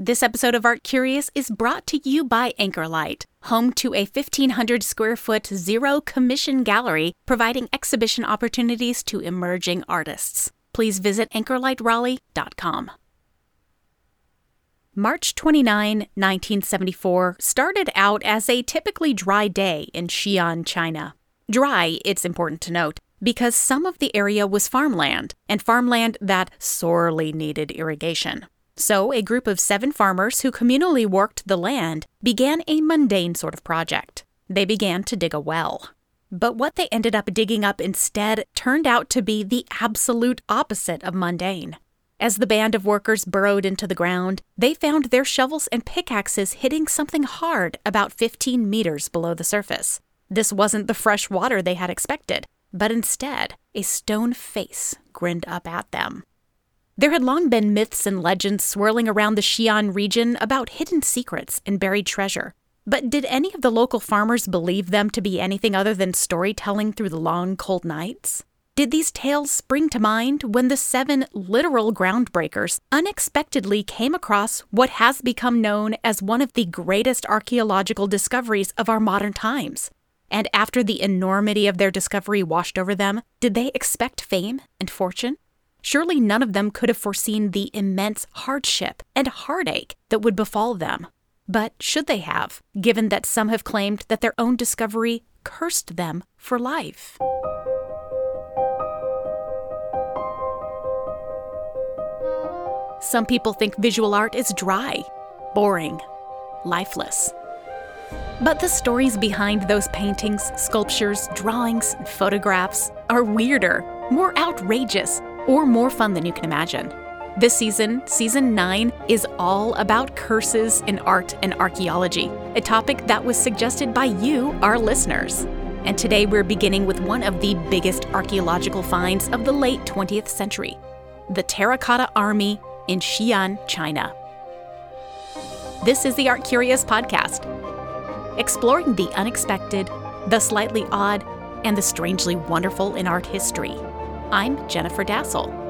This episode of Art Curious is brought to you by Anchorlight, home to a 1,500 square foot zero commission gallery providing exhibition opportunities to emerging artists. Please visit anchorlightraleigh.com. March 29, 1974, started out as a typically dry day in Xi'an, China. Dry, it's important to note, because some of the area was farmland, and farmland that sorely needed irrigation. So, a group of seven farmers who communally worked the land began a mundane sort of project. They began to dig a well. But what they ended up digging up instead turned out to be the absolute opposite of mundane. As the band of workers burrowed into the ground, they found their shovels and pickaxes hitting something hard about 15 meters below the surface. This wasn't the fresh water they had expected, but instead, a stone face grinned up at them. There had long been myths and legends swirling around the Xi'an region about hidden secrets and buried treasure. But did any of the local farmers believe them to be anything other than storytelling through the long, cold nights? Did these tales spring to mind when the seven literal groundbreakers unexpectedly came across what has become known as one of the greatest archaeological discoveries of our modern times? And after the enormity of their discovery washed over them, did they expect fame and fortune? Surely none of them could have foreseen the immense hardship and heartache that would befall them. But should they have, given that some have claimed that their own discovery cursed them for life? Some people think visual art is dry, boring, lifeless. But the stories behind those paintings, sculptures, drawings, and photographs are weirder, more outrageous, or more fun than you can imagine. This season, season 9, is all about curses in art and archaeology, a topic that was suggested by you, our listeners. And today we're beginning with one of the biggest archaeological finds of the late 20th century the Terracotta Army in Xi'an, China. This is the Art Curious podcast, exploring the unexpected, the slightly odd, and the strangely wonderful in art history. I'm Jennifer Dasal.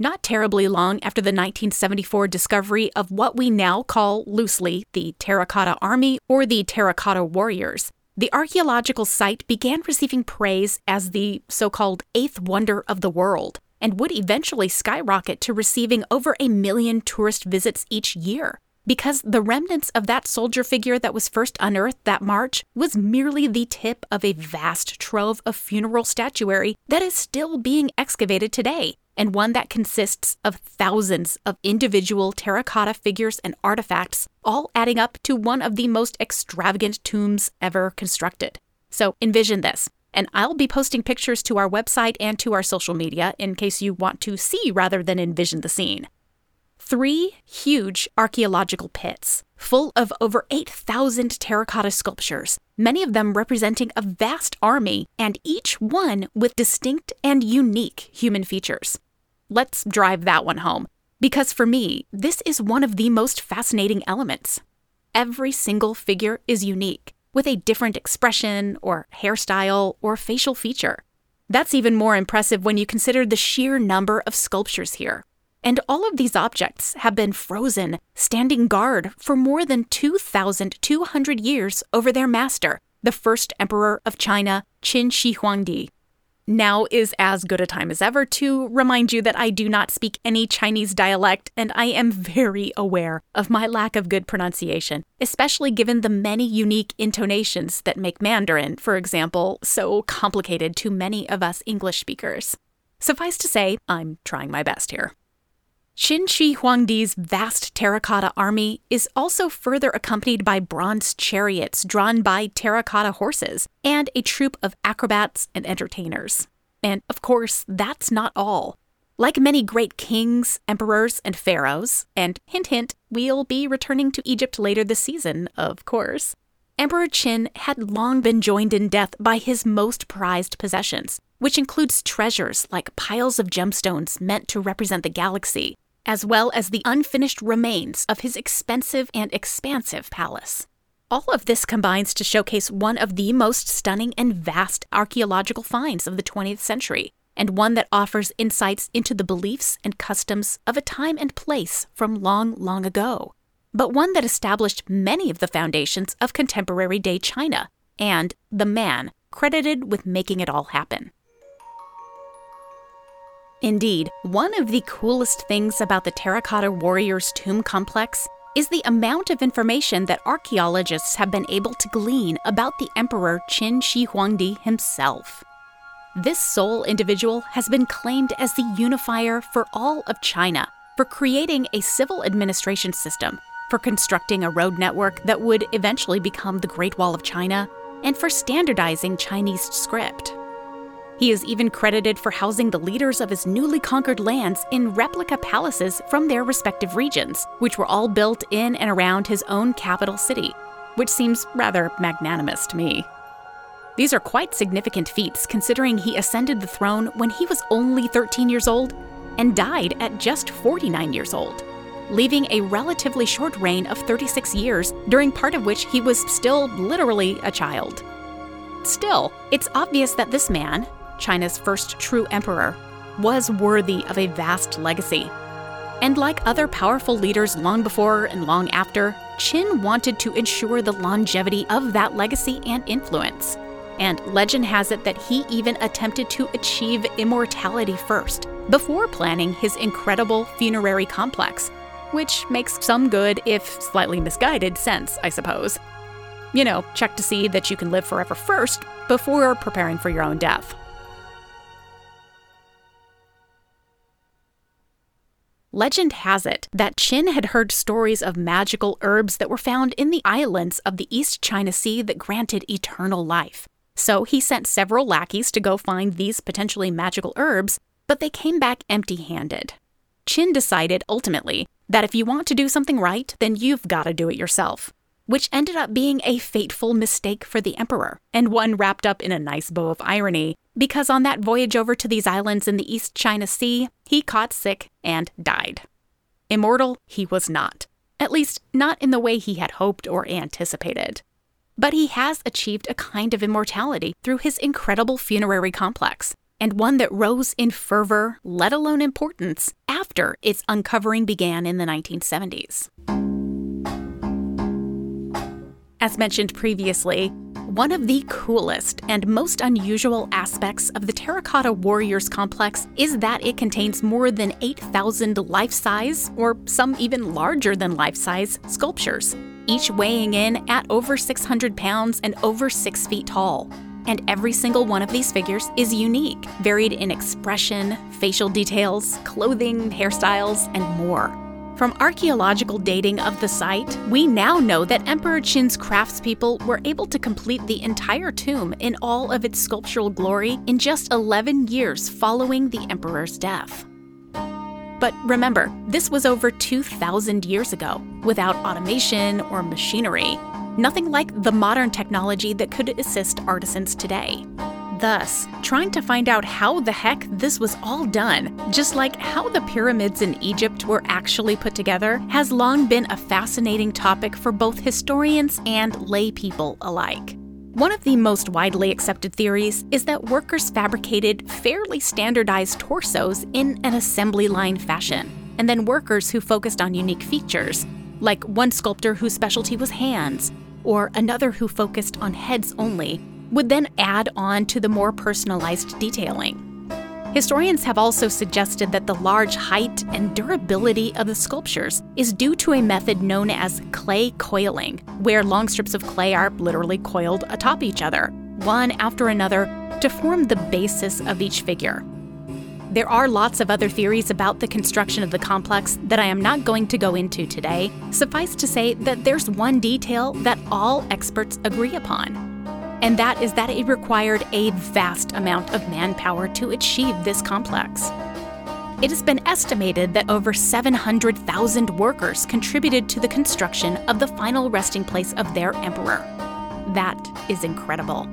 Not terribly long after the 1974 discovery of what we now call loosely the Terracotta Army or the Terracotta Warriors, the archaeological site began receiving praise as the so called eighth wonder of the world and would eventually skyrocket to receiving over a million tourist visits each year. Because the remnants of that soldier figure that was first unearthed that March was merely the tip of a vast trove of funeral statuary that is still being excavated today and one that consists of thousands of individual terracotta figures and artifacts, all adding up to one of the most extravagant tombs ever constructed. So envision this. And I'll be posting pictures to our website and to our social media in case you want to see rather than envision the scene. Three huge archaeological pits, full of over 8,000 terracotta sculptures, many of them representing a vast army, and each one with distinct and unique human features. Let's drive that one home. Because for me, this is one of the most fascinating elements. Every single figure is unique, with a different expression, or hairstyle, or facial feature. That's even more impressive when you consider the sheer number of sculptures here. And all of these objects have been frozen, standing guard for more than 2,200 years over their master, the first emperor of China, Qin Shi Huangdi. Now is as good a time as ever to remind you that I do not speak any Chinese dialect and I am very aware of my lack of good pronunciation, especially given the many unique intonations that make Mandarin, for example, so complicated to many of us English speakers. Suffice to say, I'm trying my best here. Qin Shi Huangdi's vast terracotta army is also further accompanied by bronze chariots drawn by terracotta horses and a troupe of acrobats and entertainers. And of course, that's not all. Like many great kings, emperors, and pharaohs, and hint hint, we'll be returning to Egypt later this season, of course, Emperor Qin had long been joined in death by his most prized possessions, which includes treasures like piles of gemstones meant to represent the galaxy, as well as the unfinished remains of his expensive and expansive palace. All of this combines to showcase one of the most stunning and vast archaeological finds of the 20th century, and one that offers insights into the beliefs and customs of a time and place from long, long ago, but one that established many of the foundations of contemporary day China, and the man credited with making it all happen. Indeed, one of the coolest things about the Terracotta Warriors tomb complex is the amount of information that archaeologists have been able to glean about the Emperor Qin Shi Huangdi himself. This sole individual has been claimed as the unifier for all of China, for creating a civil administration system, for constructing a road network that would eventually become the Great Wall of China, and for standardizing Chinese script. He is even credited for housing the leaders of his newly conquered lands in replica palaces from their respective regions, which were all built in and around his own capital city, which seems rather magnanimous to me. These are quite significant feats considering he ascended the throne when he was only 13 years old and died at just 49 years old, leaving a relatively short reign of 36 years, during part of which he was still literally a child. Still, it's obvious that this man, China's first true emperor, was worthy of a vast legacy. And like other powerful leaders long before and long after, Qin wanted to ensure the longevity of that legacy and influence. And legend has it that he even attempted to achieve immortality first, before planning his incredible funerary complex, which makes some good, if slightly misguided, sense, I suppose. You know, check to see that you can live forever first before preparing for your own death. Legend has it that Qin had heard stories of magical herbs that were found in the islands of the East China Sea that granted eternal life. So he sent several lackeys to go find these potentially magical herbs, but they came back empty handed. Qin decided ultimately that if you want to do something right, then you've got to do it yourself which ended up being a fateful mistake for the emperor, and one wrapped up in a nice bow of irony, because on that voyage over to these islands in the East China Sea, he caught sick and died. Immortal, he was not. At least, not in the way he had hoped or anticipated. But he has achieved a kind of immortality through his incredible funerary complex, and one that rose in fervor, let alone importance, after its uncovering began in the 1970s. As mentioned previously, one of the coolest and most unusual aspects of the Terracotta Warriors complex is that it contains more than 8,000 life size, or some even larger than life size, sculptures, each weighing in at over 600 pounds and over 6 feet tall. And every single one of these figures is unique, varied in expression, facial details, clothing, hairstyles, and more. From archaeological dating of the site, we now know that Emperor Qin's craftspeople were able to complete the entire tomb in all of its sculptural glory in just 11 years following the emperor's death. But remember, this was over 2,000 years ago, without automation or machinery. Nothing like the modern technology that could assist artisans today. Thus, trying to find out how the heck this was all done, just like how the pyramids in Egypt were actually put together, has long been a fascinating topic for both historians and lay people alike. One of the most widely accepted theories is that workers fabricated fairly standardized torsos in an assembly line fashion, and then workers who focused on unique features, like one sculptor whose specialty was hands, or another who focused on heads only, would then add on to the more personalized detailing. Historians have also suggested that the large height and durability of the sculptures is due to a method known as clay coiling, where long strips of clay are literally coiled atop each other, one after another, to form the basis of each figure. There are lots of other theories about the construction of the complex that I am not going to go into today. Suffice to say that there's one detail that all experts agree upon, and that is that it required a vast amount of manpower to achieve this complex. It has been estimated that over 700,000 workers contributed to the construction of the final resting place of their emperor. That is incredible.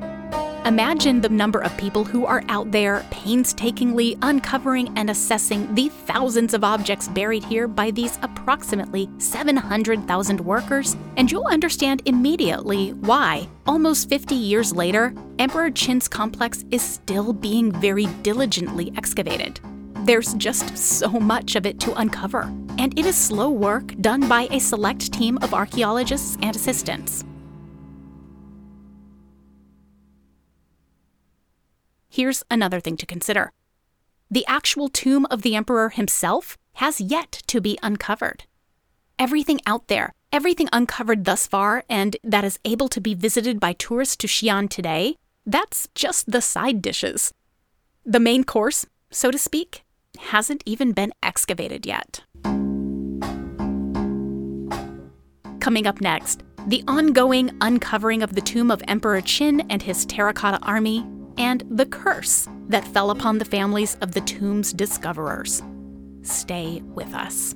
Imagine the number of people who are out there painstakingly uncovering and assessing the thousands of objects buried here by these approximately 700,000 workers, and you'll understand immediately why, almost 50 years later, Emperor Qin's complex is still being very diligently excavated. There's just so much of it to uncover, and it is slow work done by a select team of archaeologists and assistants. Here's another thing to consider the actual tomb of the emperor himself has yet to be uncovered. Everything out there, everything uncovered thus far, and that is able to be visited by tourists to Xi'an today, that's just the side dishes. The main course, so to speak, hasn't even been excavated yet. Coming up next, the ongoing uncovering of the tomb of Emperor Qin and his terracotta army and the curse that fell upon the families of the tomb's discoverers. Stay with us.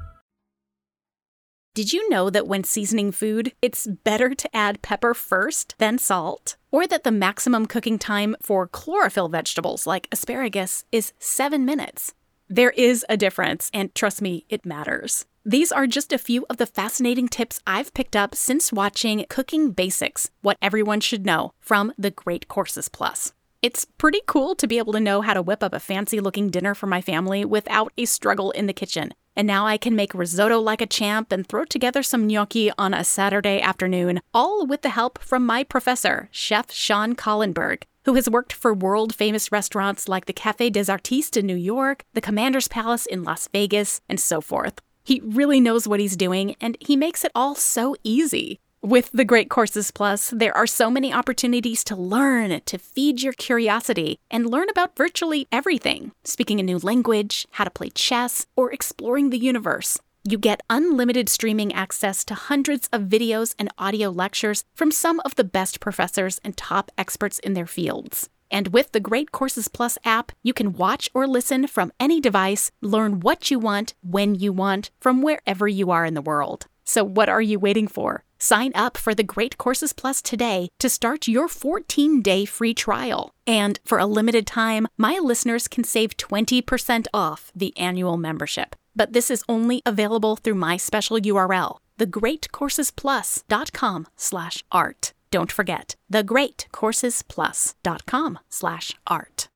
Did you know that when seasoning food, it's better to add pepper first, then salt? Or that the maximum cooking time for chlorophyll vegetables like asparagus is seven minutes? There is a difference, and trust me, it matters. These are just a few of the fascinating tips I've picked up since watching Cooking Basics What Everyone Should Know from the Great Courses Plus. It's pretty cool to be able to know how to whip up a fancy looking dinner for my family without a struggle in the kitchen. And now I can make risotto like a champ and throw together some gnocchi on a Saturday afternoon, all with the help from my professor, Chef Sean Collenberg, who has worked for world famous restaurants like the Café des Artistes in New York, the Commander's Palace in Las Vegas, and so forth. He really knows what he's doing, and he makes it all so easy. With the Great Courses Plus, there are so many opportunities to learn, to feed your curiosity, and learn about virtually everything speaking a new language, how to play chess, or exploring the universe. You get unlimited streaming access to hundreds of videos and audio lectures from some of the best professors and top experts in their fields. And with the Great Courses Plus app, you can watch or listen from any device, learn what you want, when you want, from wherever you are in the world. So, what are you waiting for? Sign up for the Great Courses Plus today to start your 14 day free trial. And for a limited time, my listeners can save 20% off the annual membership. But this is only available through my special URL, thegreatcoursesplus.com slash art. Don't forget, thegreatcoursesplus.com slash art.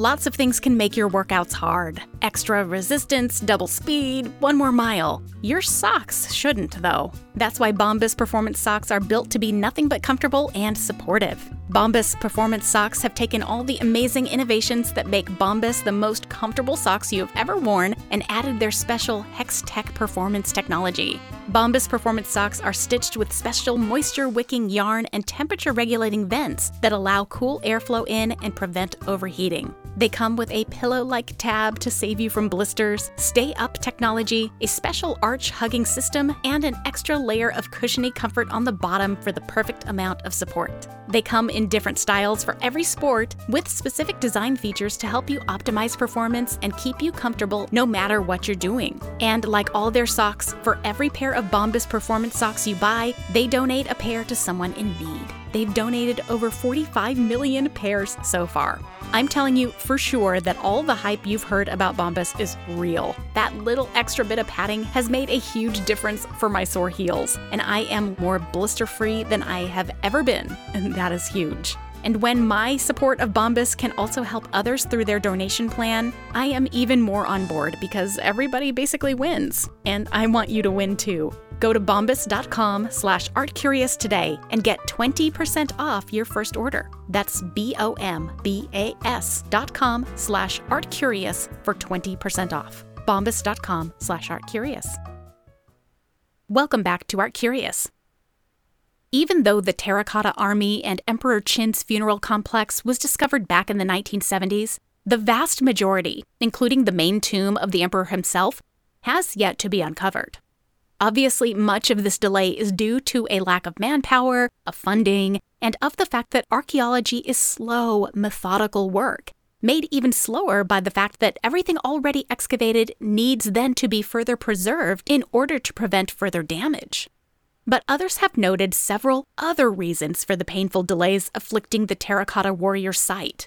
Lots of things can make your workouts hard. Extra resistance, double speed, one more mile. Your socks shouldn't, though. That's why Bombas Performance Socks are built to be nothing but comfortable and supportive. Bombas Performance Socks have taken all the amazing innovations that make Bombas the most comfortable socks you've ever worn and added their special Hex Tech performance technology. Bombas Performance Socks are stitched with special moisture wicking yarn and temperature regulating vents that allow cool airflow in and prevent overheating. They come with a pillow like tab to save you from blisters, stay up technology, a special arch hugging system, and an extra layer of cushiony comfort on the bottom for the perfect amount of support. They come in different styles for every sport with specific design features to help you optimize performance and keep you comfortable no matter what you're doing. And like all their socks, for every pair of Bombas performance socks you buy, they donate a pair to someone in need. They've donated over 45 million pairs so far. I'm telling you for sure that all the hype you've heard about Bombas is real. That little extra bit of padding has made a huge difference for my sore heels, and I am more blister free than I have ever been, and that is huge. And when my support of Bombas can also help others through their donation plan, I am even more on board because everybody basically wins. And I want you to win too. Go to bombas.com slash artcurious today and get 20% off your first order. That's B-O-M-B-A-S dot com slash artcurious for 20% off. bombas.com slash artcurious. Welcome back to Art Curious. Even though the Terracotta Army and Emperor Qin's funeral complex was discovered back in the 1970s, the vast majority, including the main tomb of the emperor himself, has yet to be uncovered. Obviously, much of this delay is due to a lack of manpower, of funding, and of the fact that archaeology is slow, methodical work, made even slower by the fact that everything already excavated needs then to be further preserved in order to prevent further damage. But others have noted several other reasons for the painful delays afflicting the terracotta warrior site.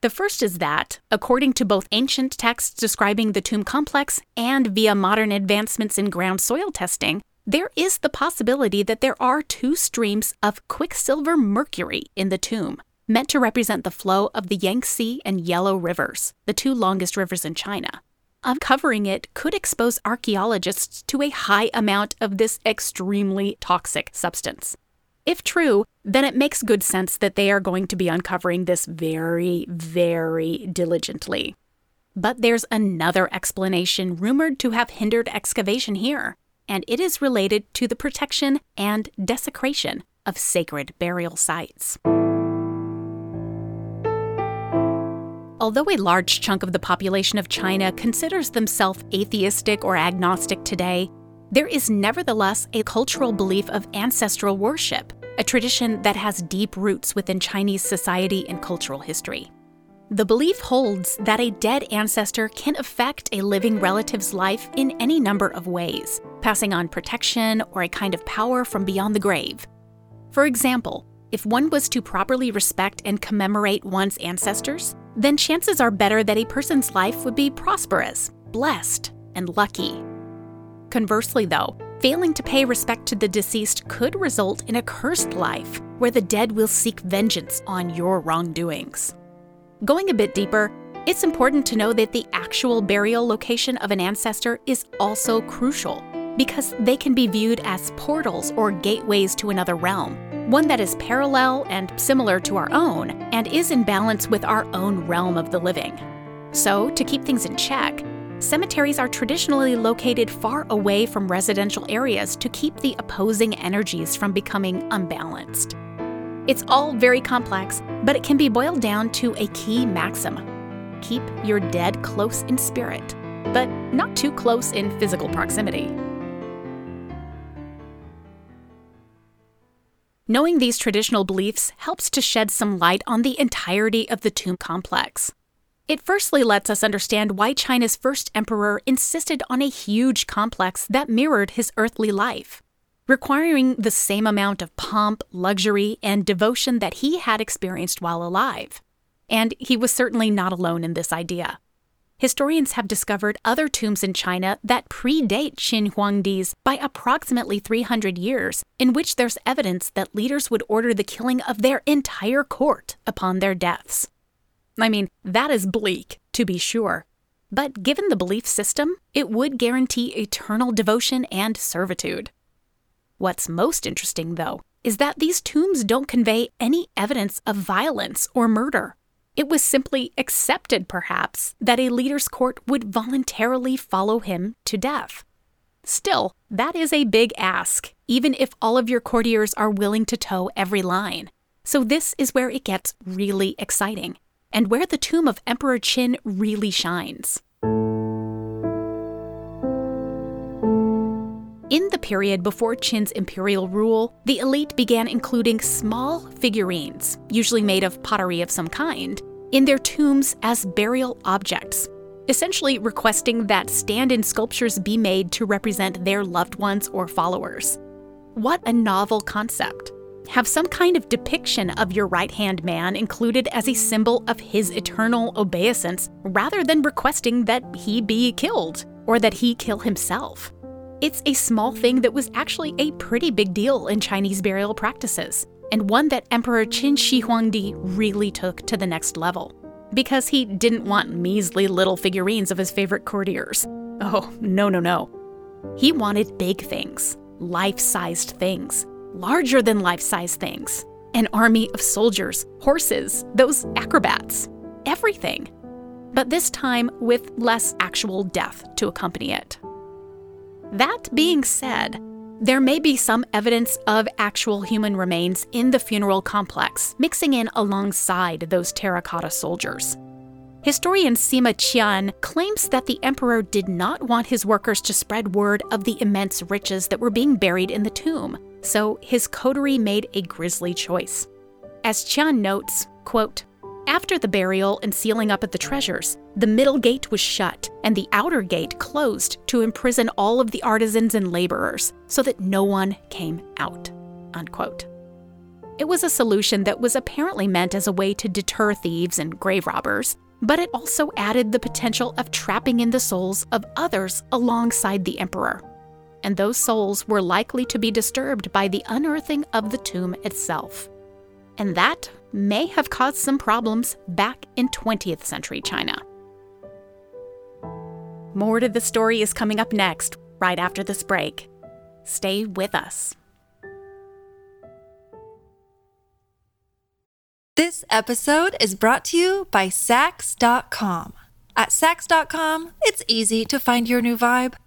The first is that, according to both ancient texts describing the tomb complex and via modern advancements in ground soil testing, there is the possibility that there are two streams of quicksilver mercury in the tomb, meant to represent the flow of the Yangtze and Yellow rivers, the two longest rivers in China uncovering it could expose archaeologists to a high amount of this extremely toxic substance. If true, then it makes good sense that they are going to be uncovering this very, very diligently. But there's another explanation rumored to have hindered excavation here, and it is related to the protection and desecration of sacred burial sites. Although a large chunk of the population of China considers themselves atheistic or agnostic today, there is nevertheless a cultural belief of ancestral worship, a tradition that has deep roots within Chinese society and cultural history. The belief holds that a dead ancestor can affect a living relative's life in any number of ways, passing on protection or a kind of power from beyond the grave. For example, if one was to properly respect and commemorate one's ancestors, then chances are better that a person's life would be prosperous, blessed, and lucky. Conversely, though, failing to pay respect to the deceased could result in a cursed life where the dead will seek vengeance on your wrongdoings. Going a bit deeper, it's important to know that the actual burial location of an ancestor is also crucial because they can be viewed as portals or gateways to another realm one that is parallel and similar to our own, and is in balance with our own realm of the living. So, to keep things in check, cemeteries are traditionally located far away from residential areas to keep the opposing energies from becoming unbalanced. It's all very complex, but it can be boiled down to a key maxim keep your dead close in spirit, but not too close in physical proximity. Knowing these traditional beliefs helps to shed some light on the entirety of the tomb complex. It firstly lets us understand why China's first emperor insisted on a huge complex that mirrored his earthly life, requiring the same amount of pomp, luxury, and devotion that he had experienced while alive. And he was certainly not alone in this idea historians have discovered other tombs in China that predate Qin Huangdi's by approximately 300 years, in which there's evidence that leaders would order the killing of their entire court upon their deaths. I mean, that is bleak, to be sure. But given the belief system, it would guarantee eternal devotion and servitude. What's most interesting, though, is that these tombs don't convey any evidence of violence or murder. It was simply accepted, perhaps, that a leader's court would voluntarily follow him to death. Still, that is a big ask, even if all of your courtiers are willing to toe every line. So, this is where it gets really exciting, and where the tomb of Emperor Qin really shines. In the period before Qin's imperial rule, the elite began including small figurines, usually made of pottery of some kind, in their tombs as burial objects, essentially requesting that stand in sculptures be made to represent their loved ones or followers. What a novel concept! have some kind of depiction of your right hand man included as a symbol of his eternal obeisance rather than requesting that he be killed or that he kill himself. It's a small thing that was actually a pretty big deal in Chinese burial practices, and one that Emperor Qin Shi Huangdi really took to the next level. Because he didn't want measly little figurines of his favorite courtiers. Oh, no, no, no. He wanted big things, life sized things, larger than life sized things. An army of soldiers, horses, those acrobats, everything. But this time with less actual death to accompany it. That being said, there may be some evidence of actual human remains in the funeral complex, mixing in alongside those terracotta soldiers. Historian Sima Qian claims that the emperor did not want his workers to spread word of the immense riches that were being buried in the tomb, so his coterie made a grisly choice. As Qian notes, quote, after the burial and sealing up of the treasures, the middle gate was shut and the outer gate closed to imprison all of the artisans and laborers so that no one came out. Unquote. It was a solution that was apparently meant as a way to deter thieves and grave robbers, but it also added the potential of trapping in the souls of others alongside the emperor. And those souls were likely to be disturbed by the unearthing of the tomb itself. And that may have caused some problems back in 20th century China. More to the story is coming up next, right after this break. Stay with us. This episode is brought to you by Saks.com. At Saks.com, it's easy to find your new vibe.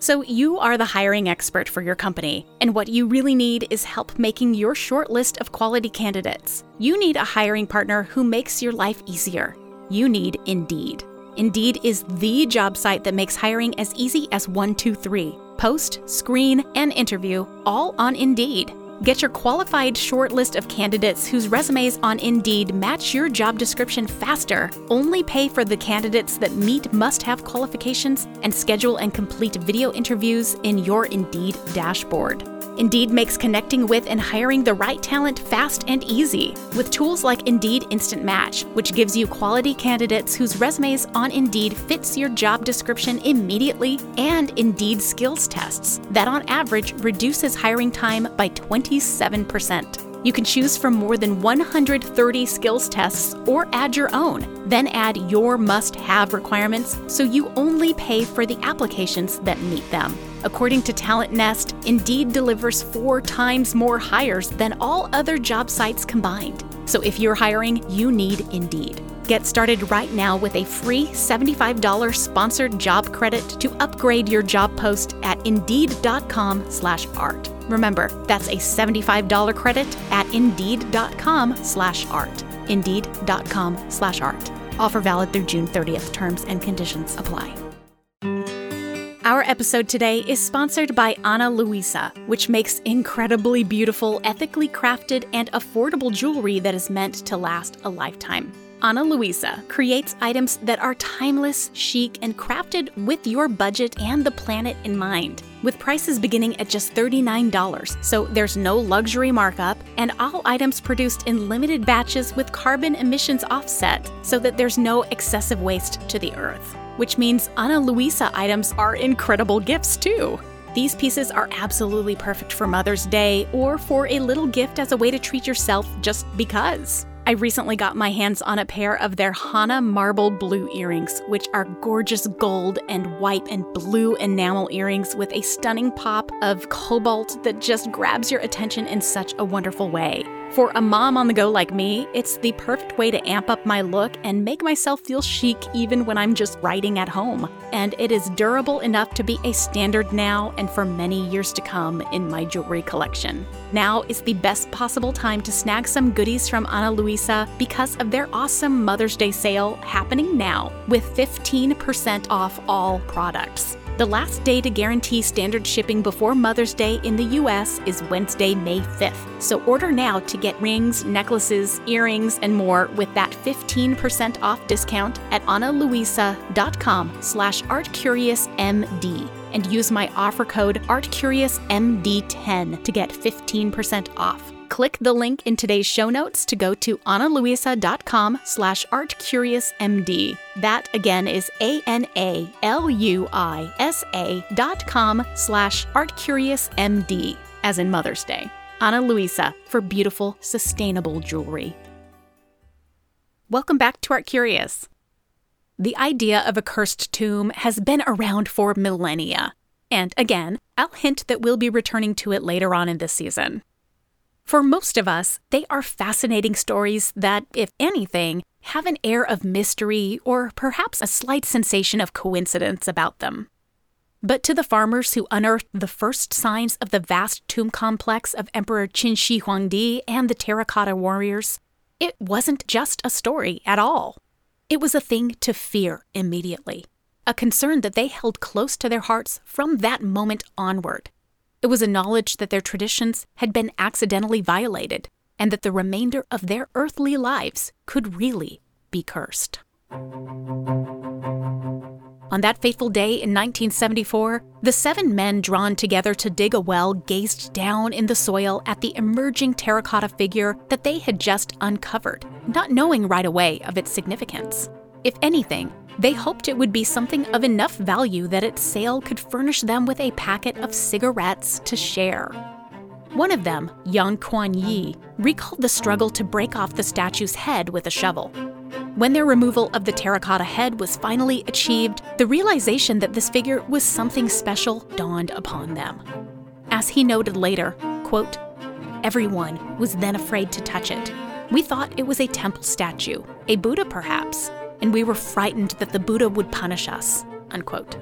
So, you are the hiring expert for your company, and what you really need is help making your short list of quality candidates. You need a hiring partner who makes your life easier. You need Indeed. Indeed is the job site that makes hiring as easy as one, two, three. Post, screen, and interview all on Indeed. Get your qualified short list of candidates whose resumes on Indeed match your job description faster. Only pay for the candidates that meet must have qualifications and schedule and complete video interviews in your Indeed dashboard. Indeed makes connecting with and hiring the right talent fast and easy with tools like Indeed Instant Match, which gives you quality candidates whose resumes on Indeed fits your job description immediately, and Indeed skills tests that on average reduces hiring time by 27%. You can choose from more than 130 skills tests or add your own. Then add your must have requirements so you only pay for the applications that meet them. According to Talent Nest, Indeed delivers four times more hires than all other job sites combined. So if you're hiring, you need Indeed. Get started right now with a free $75 sponsored job credit to upgrade your job post at indeed.com/art. Remember, that's a $75 credit at indeed.com slash art. Indeed.com slash art. Offer valid through June 30th. Terms and conditions apply. Our episode today is sponsored by Ana Luisa, which makes incredibly beautiful, ethically crafted, and affordable jewelry that is meant to last a lifetime. Ana Luisa creates items that are timeless, chic, and crafted with your budget and the planet in mind. With prices beginning at just $39, so there's no luxury markup, and all items produced in limited batches with carbon emissions offset, so that there's no excessive waste to the earth. Which means Ana Luisa items are incredible gifts too. These pieces are absolutely perfect for Mother's Day or for a little gift as a way to treat yourself just because. I recently got my hands on a pair of their Hana marble blue earrings, which are gorgeous gold and white and blue enamel earrings with a stunning pop of cobalt that just grabs your attention in such a wonderful way. For a mom on the go like me, it's the perfect way to amp up my look and make myself feel chic even when I'm just writing at home. And it is durable enough to be a standard now and for many years to come in my jewelry collection. Now is the best possible time to snag some goodies from Ana Luisa because of their awesome Mother's Day sale happening now with 15% off all products. The last day to guarantee standard shipping before Mother's Day in the US is Wednesday, May 5th. So order now to get rings, necklaces, earrings, and more with that 15% off discount at analuisa.com slash artcuriousmd and use my offer code artcuriousmd10 to get 15% off. Click the link in today's show notes to go to analuisa.com slash artcuriousmd. That again is A-N-A-L-U-I-S-A dot com slash artcuriousmd, as in Mother's Day. Ana Luisa for beautiful, sustainable jewelry. Welcome back to Art Curious. The idea of a cursed tomb has been around for millennia. And again, I'll hint that we'll be returning to it later on in this season. For most of us, they are fascinating stories that, if anything, have an air of mystery or perhaps a slight sensation of coincidence about them. But to the farmers who unearthed the first signs of the vast tomb complex of Emperor Qin Shi Huangdi and the terracotta warriors, it wasn't just a story at all. It was a thing to fear immediately, a concern that they held close to their hearts from that moment onward. It was a knowledge that their traditions had been accidentally violated and that the remainder of their earthly lives could really be cursed. On that fateful day in 1974, the seven men drawn together to dig a well gazed down in the soil at the emerging terracotta figure that they had just uncovered, not knowing right away of its significance. If anything, they hoped it would be something of enough value that its sale could furnish them with a packet of cigarettes to share. One of them, Yang Kuan Yi, recalled the struggle to break off the statue's head with a shovel. When their removal of the terracotta head was finally achieved, the realization that this figure was something special dawned upon them. As he noted later, quote, Everyone was then afraid to touch it. We thought it was a temple statue, a Buddha perhaps, and we were frightened that the Buddha would punish us. Unquote.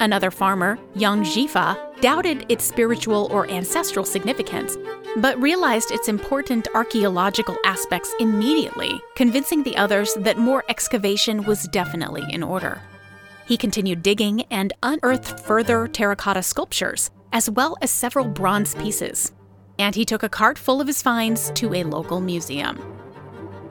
Another farmer, Yang Zhifa, doubted its spiritual or ancestral significance, but realized its important archaeological aspects immediately, convincing the others that more excavation was definitely in order. He continued digging and unearthed further terracotta sculptures, as well as several bronze pieces. And he took a cart full of his finds to a local museum.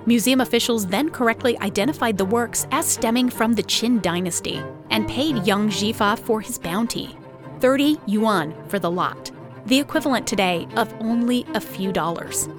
Museum officials then correctly identified the works as stemming from the Qin dynasty and paid Yang Zhifa for his bounty 30 yuan for the lot, the equivalent today of only a few dollars.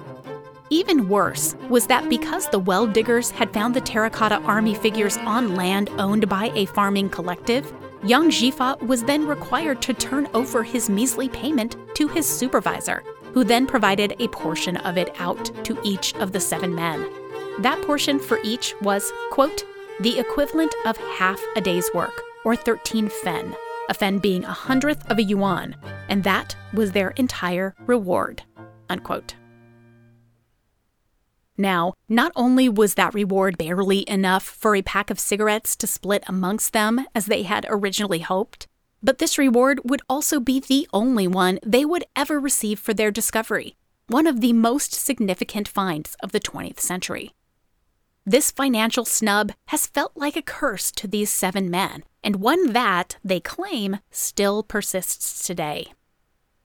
Even worse was that because the well diggers had found the terracotta army figures on land owned by a farming collective, Yang Zhifa was then required to turn over his measly payment to his supervisor, who then provided a portion of it out to each of the seven men. That portion for each was, quote, the equivalent of half a day's work, or 13 fen, a fen being a hundredth of a yuan, and that was their entire reward, unquote. Now, not only was that reward barely enough for a pack of cigarettes to split amongst them as they had originally hoped, but this reward would also be the only one they would ever receive for their discovery, one of the most significant finds of the 20th century. This financial snub has felt like a curse to these seven men, and one that, they claim, still persists today.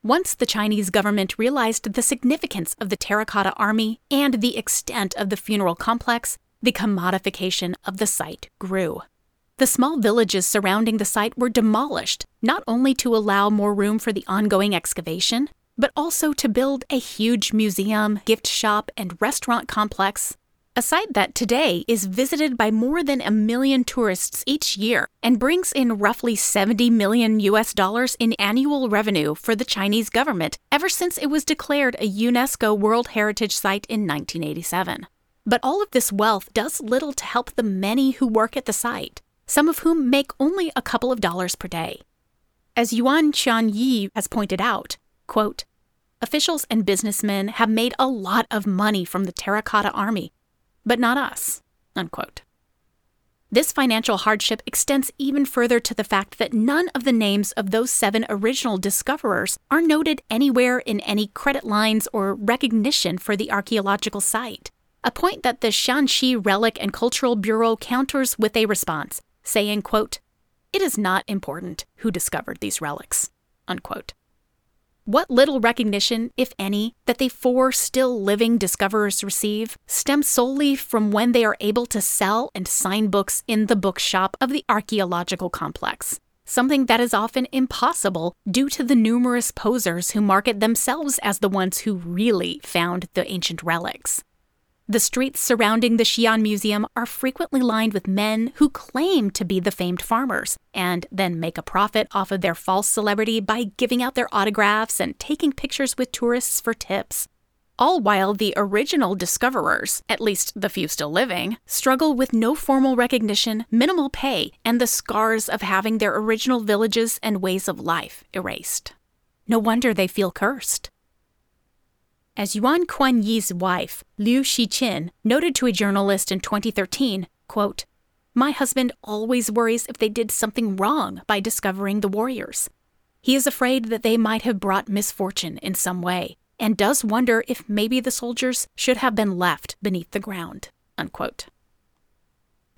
Once the Chinese government realized the significance of the Terracotta Army and the extent of the funeral complex, the commodification of the site grew. The small villages surrounding the site were demolished, not only to allow more room for the ongoing excavation, but also to build a huge museum, gift shop, and restaurant complex a site that today is visited by more than a million tourists each year and brings in roughly 70 million US dollars in annual revenue for the Chinese government ever since it was declared a UNESCO World Heritage Site in 1987. But all of this wealth does little to help the many who work at the site, some of whom make only a couple of dollars per day. As Yuan Qian Yi has pointed out, quote, officials and businessmen have made a lot of money from the terracotta army, but not us. Unquote. This financial hardship extends even further to the fact that none of the names of those seven original discoverers are noted anywhere in any credit lines or recognition for the archaeological site, a point that the Shaanxi Relic and Cultural Bureau counters with a response, saying, quote, It is not important who discovered these relics. Unquote. What little recognition, if any, that the four still living discoverers receive stems solely from when they are able to sell and sign books in the bookshop of the archaeological complex, something that is often impossible due to the numerous posers who market themselves as the ones who really found the ancient relics. The streets surrounding the Xi'an Museum are frequently lined with men who claim to be the famed farmers and then make a profit off of their false celebrity by giving out their autographs and taking pictures with tourists for tips. All while the original discoverers, at least the few still living, struggle with no formal recognition, minimal pay, and the scars of having their original villages and ways of life erased. No wonder they feel cursed. As Yang Quanyi's wife, Liu Shiqin, noted to a journalist in 2013, quote, My husband always worries if they did something wrong by discovering the warriors. He is afraid that they might have brought misfortune in some way, and does wonder if maybe the soldiers should have been left beneath the ground. Unquote.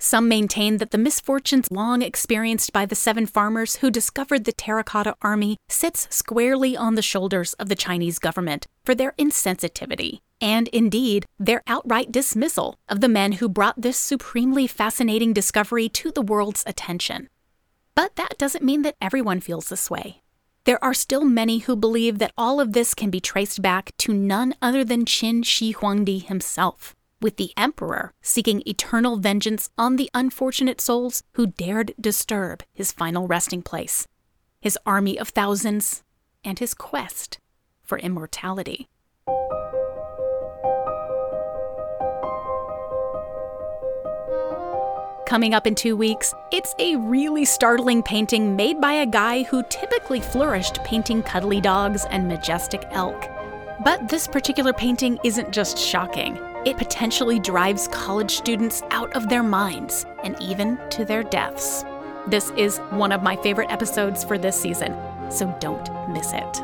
Some maintain that the misfortunes long experienced by the seven farmers who discovered the terracotta army sits squarely on the shoulders of the Chinese government for their insensitivity, and indeed their outright dismissal of the men who brought this supremely fascinating discovery to the world's attention. But that doesn't mean that everyone feels this way. There are still many who believe that all of this can be traced back to none other than Qin Shi Huangdi himself with the Emperor seeking eternal vengeance on the unfortunate souls who dared disturb his final resting place, his army of thousands, and his quest for immortality. Coming up in two weeks, it's a really startling painting made by a guy who typically flourished painting cuddly dogs and majestic elk. But this particular painting isn't just shocking. It potentially drives college students out of their minds and even to their deaths. This is one of my favorite episodes for this season, so don't miss it.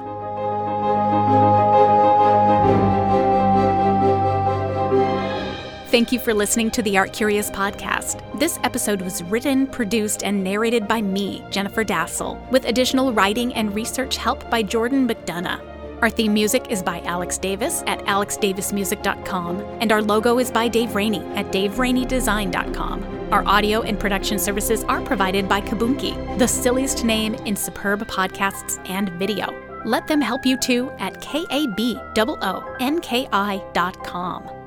Thank you for listening to the Art Curious podcast. This episode was written, produced, and narrated by me, Jennifer Dasal, with additional writing and research help by Jordan McDonough. Our theme music is by Alex Davis at alexdavismusic.com, and our logo is by Dave Rainey at daverainydesign.com. Our audio and production services are provided by Kaboonki, the silliest name in superb podcasts and video. Let them help you too at kaboonki.com.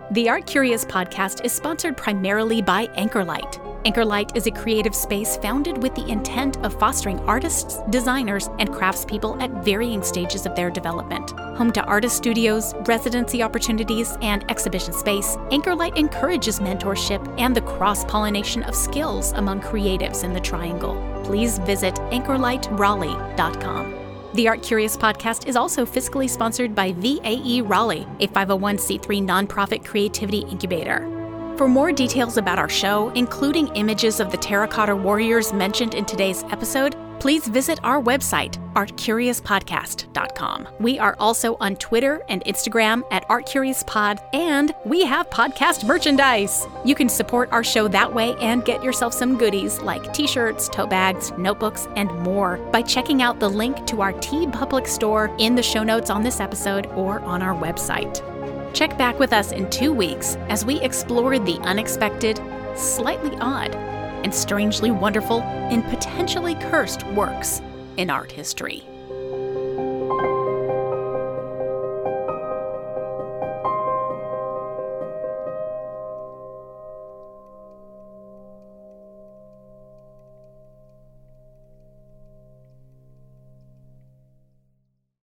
The Art Curious podcast is sponsored primarily by Anchorlight. Anchorlight is a creative space founded with the intent of fostering artists, designers, and craftspeople at varying stages of their development. Home to artist studios, residency opportunities, and exhibition space, Anchorlight encourages mentorship and the cross pollination of skills among creatives in the Triangle. Please visit anchorlightraleigh.com. The Art Curious podcast is also fiscally sponsored by VAE Raleigh, a 501c3 nonprofit creativity incubator. For more details about our show, including images of the terracotta warriors mentioned in today's episode, please visit our website, artcuriouspodcast.com. We are also on Twitter and Instagram at ArtCuriousPod, and we have podcast merchandise. You can support our show that way and get yourself some goodies like t shirts, tote bags, notebooks, and more by checking out the link to our TeePublic store in the show notes on this episode or on our website. Check back with us in two weeks as we explore the unexpected, slightly odd, and strangely wonderful and potentially cursed works in art history.